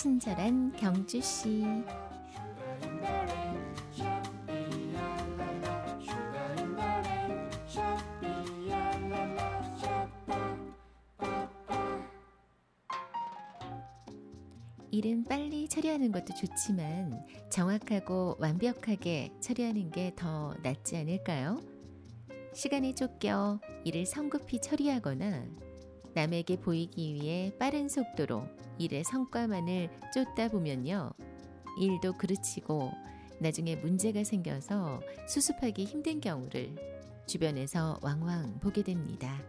친절한 경주 씨. 일은 빨리 처리하는 것도 좋지만 정확하고 완벽하게 처리하는 게 더 낫지 않을까요? 시간에 쫓겨 일을 성급히 처리하거나 남에게 보이기 위해 빠른 속도로 일의 성과만을 쫓다 보면요. 일도 그르치고 나중에 문제가 생겨서 수습하기 힘든 경우를 주변에서 왕왕 보게 됩니다.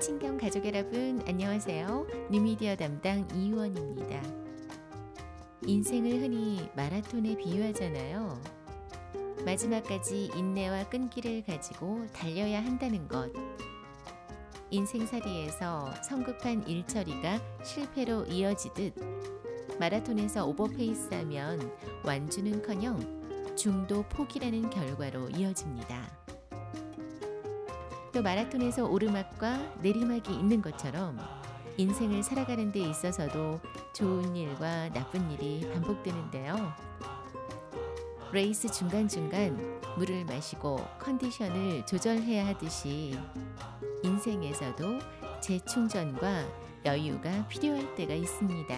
친경 가족 여러분, 안녕하세요. 뉴미디어 담당 이유원입니다. 인생을 흔히 마라톤에 비유하잖아요. 마지막까지 인내와 끈기를 가지고 달려야 한다는 것. 인생살이에서 성급한 일처리가 실패로 이어지듯 마라톤에서 오버페이스하면 완주는커녕 중도 포기라는 결과로 이어집니다. 또 마라톤에서 오르막과 내리막이 있는 것처럼 인생을 살아가는 데 있어서도 좋은 일과 나쁜 일이 반복되는데요. 레이스 중간중간 물을 마시고 컨디션을 조절해야 하듯이 인생에서도 재충전과 여유가 필요할 때가 있습니다.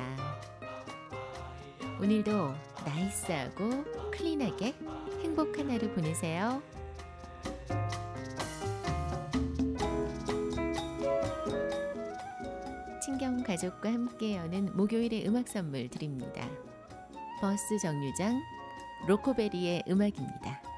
오늘도 nice하고 clean하게 행복한 하루 보내세요. 친경 가족과 함께 여는 목요일의 음악 선물 드립니다. 버스 정류장 로코베리의 음악입니다.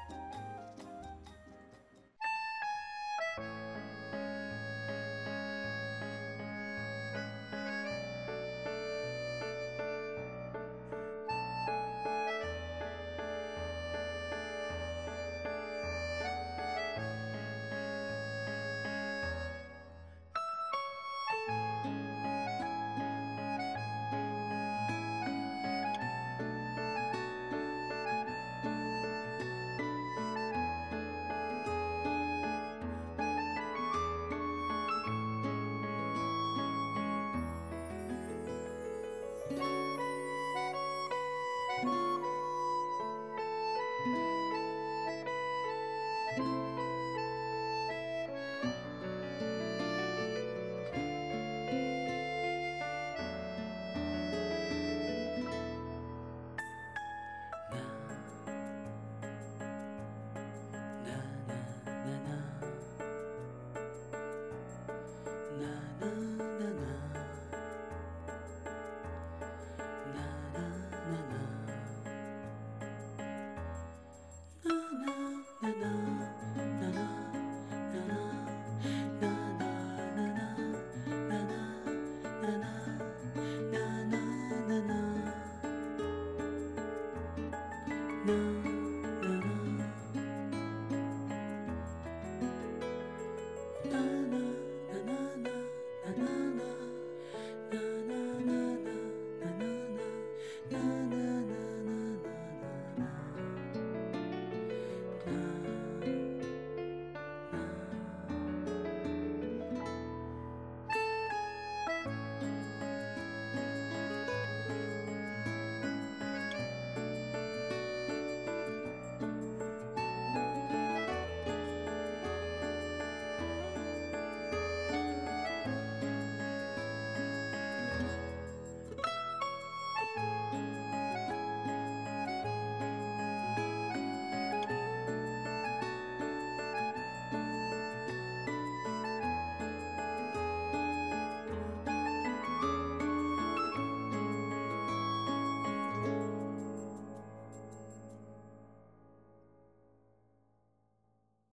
No.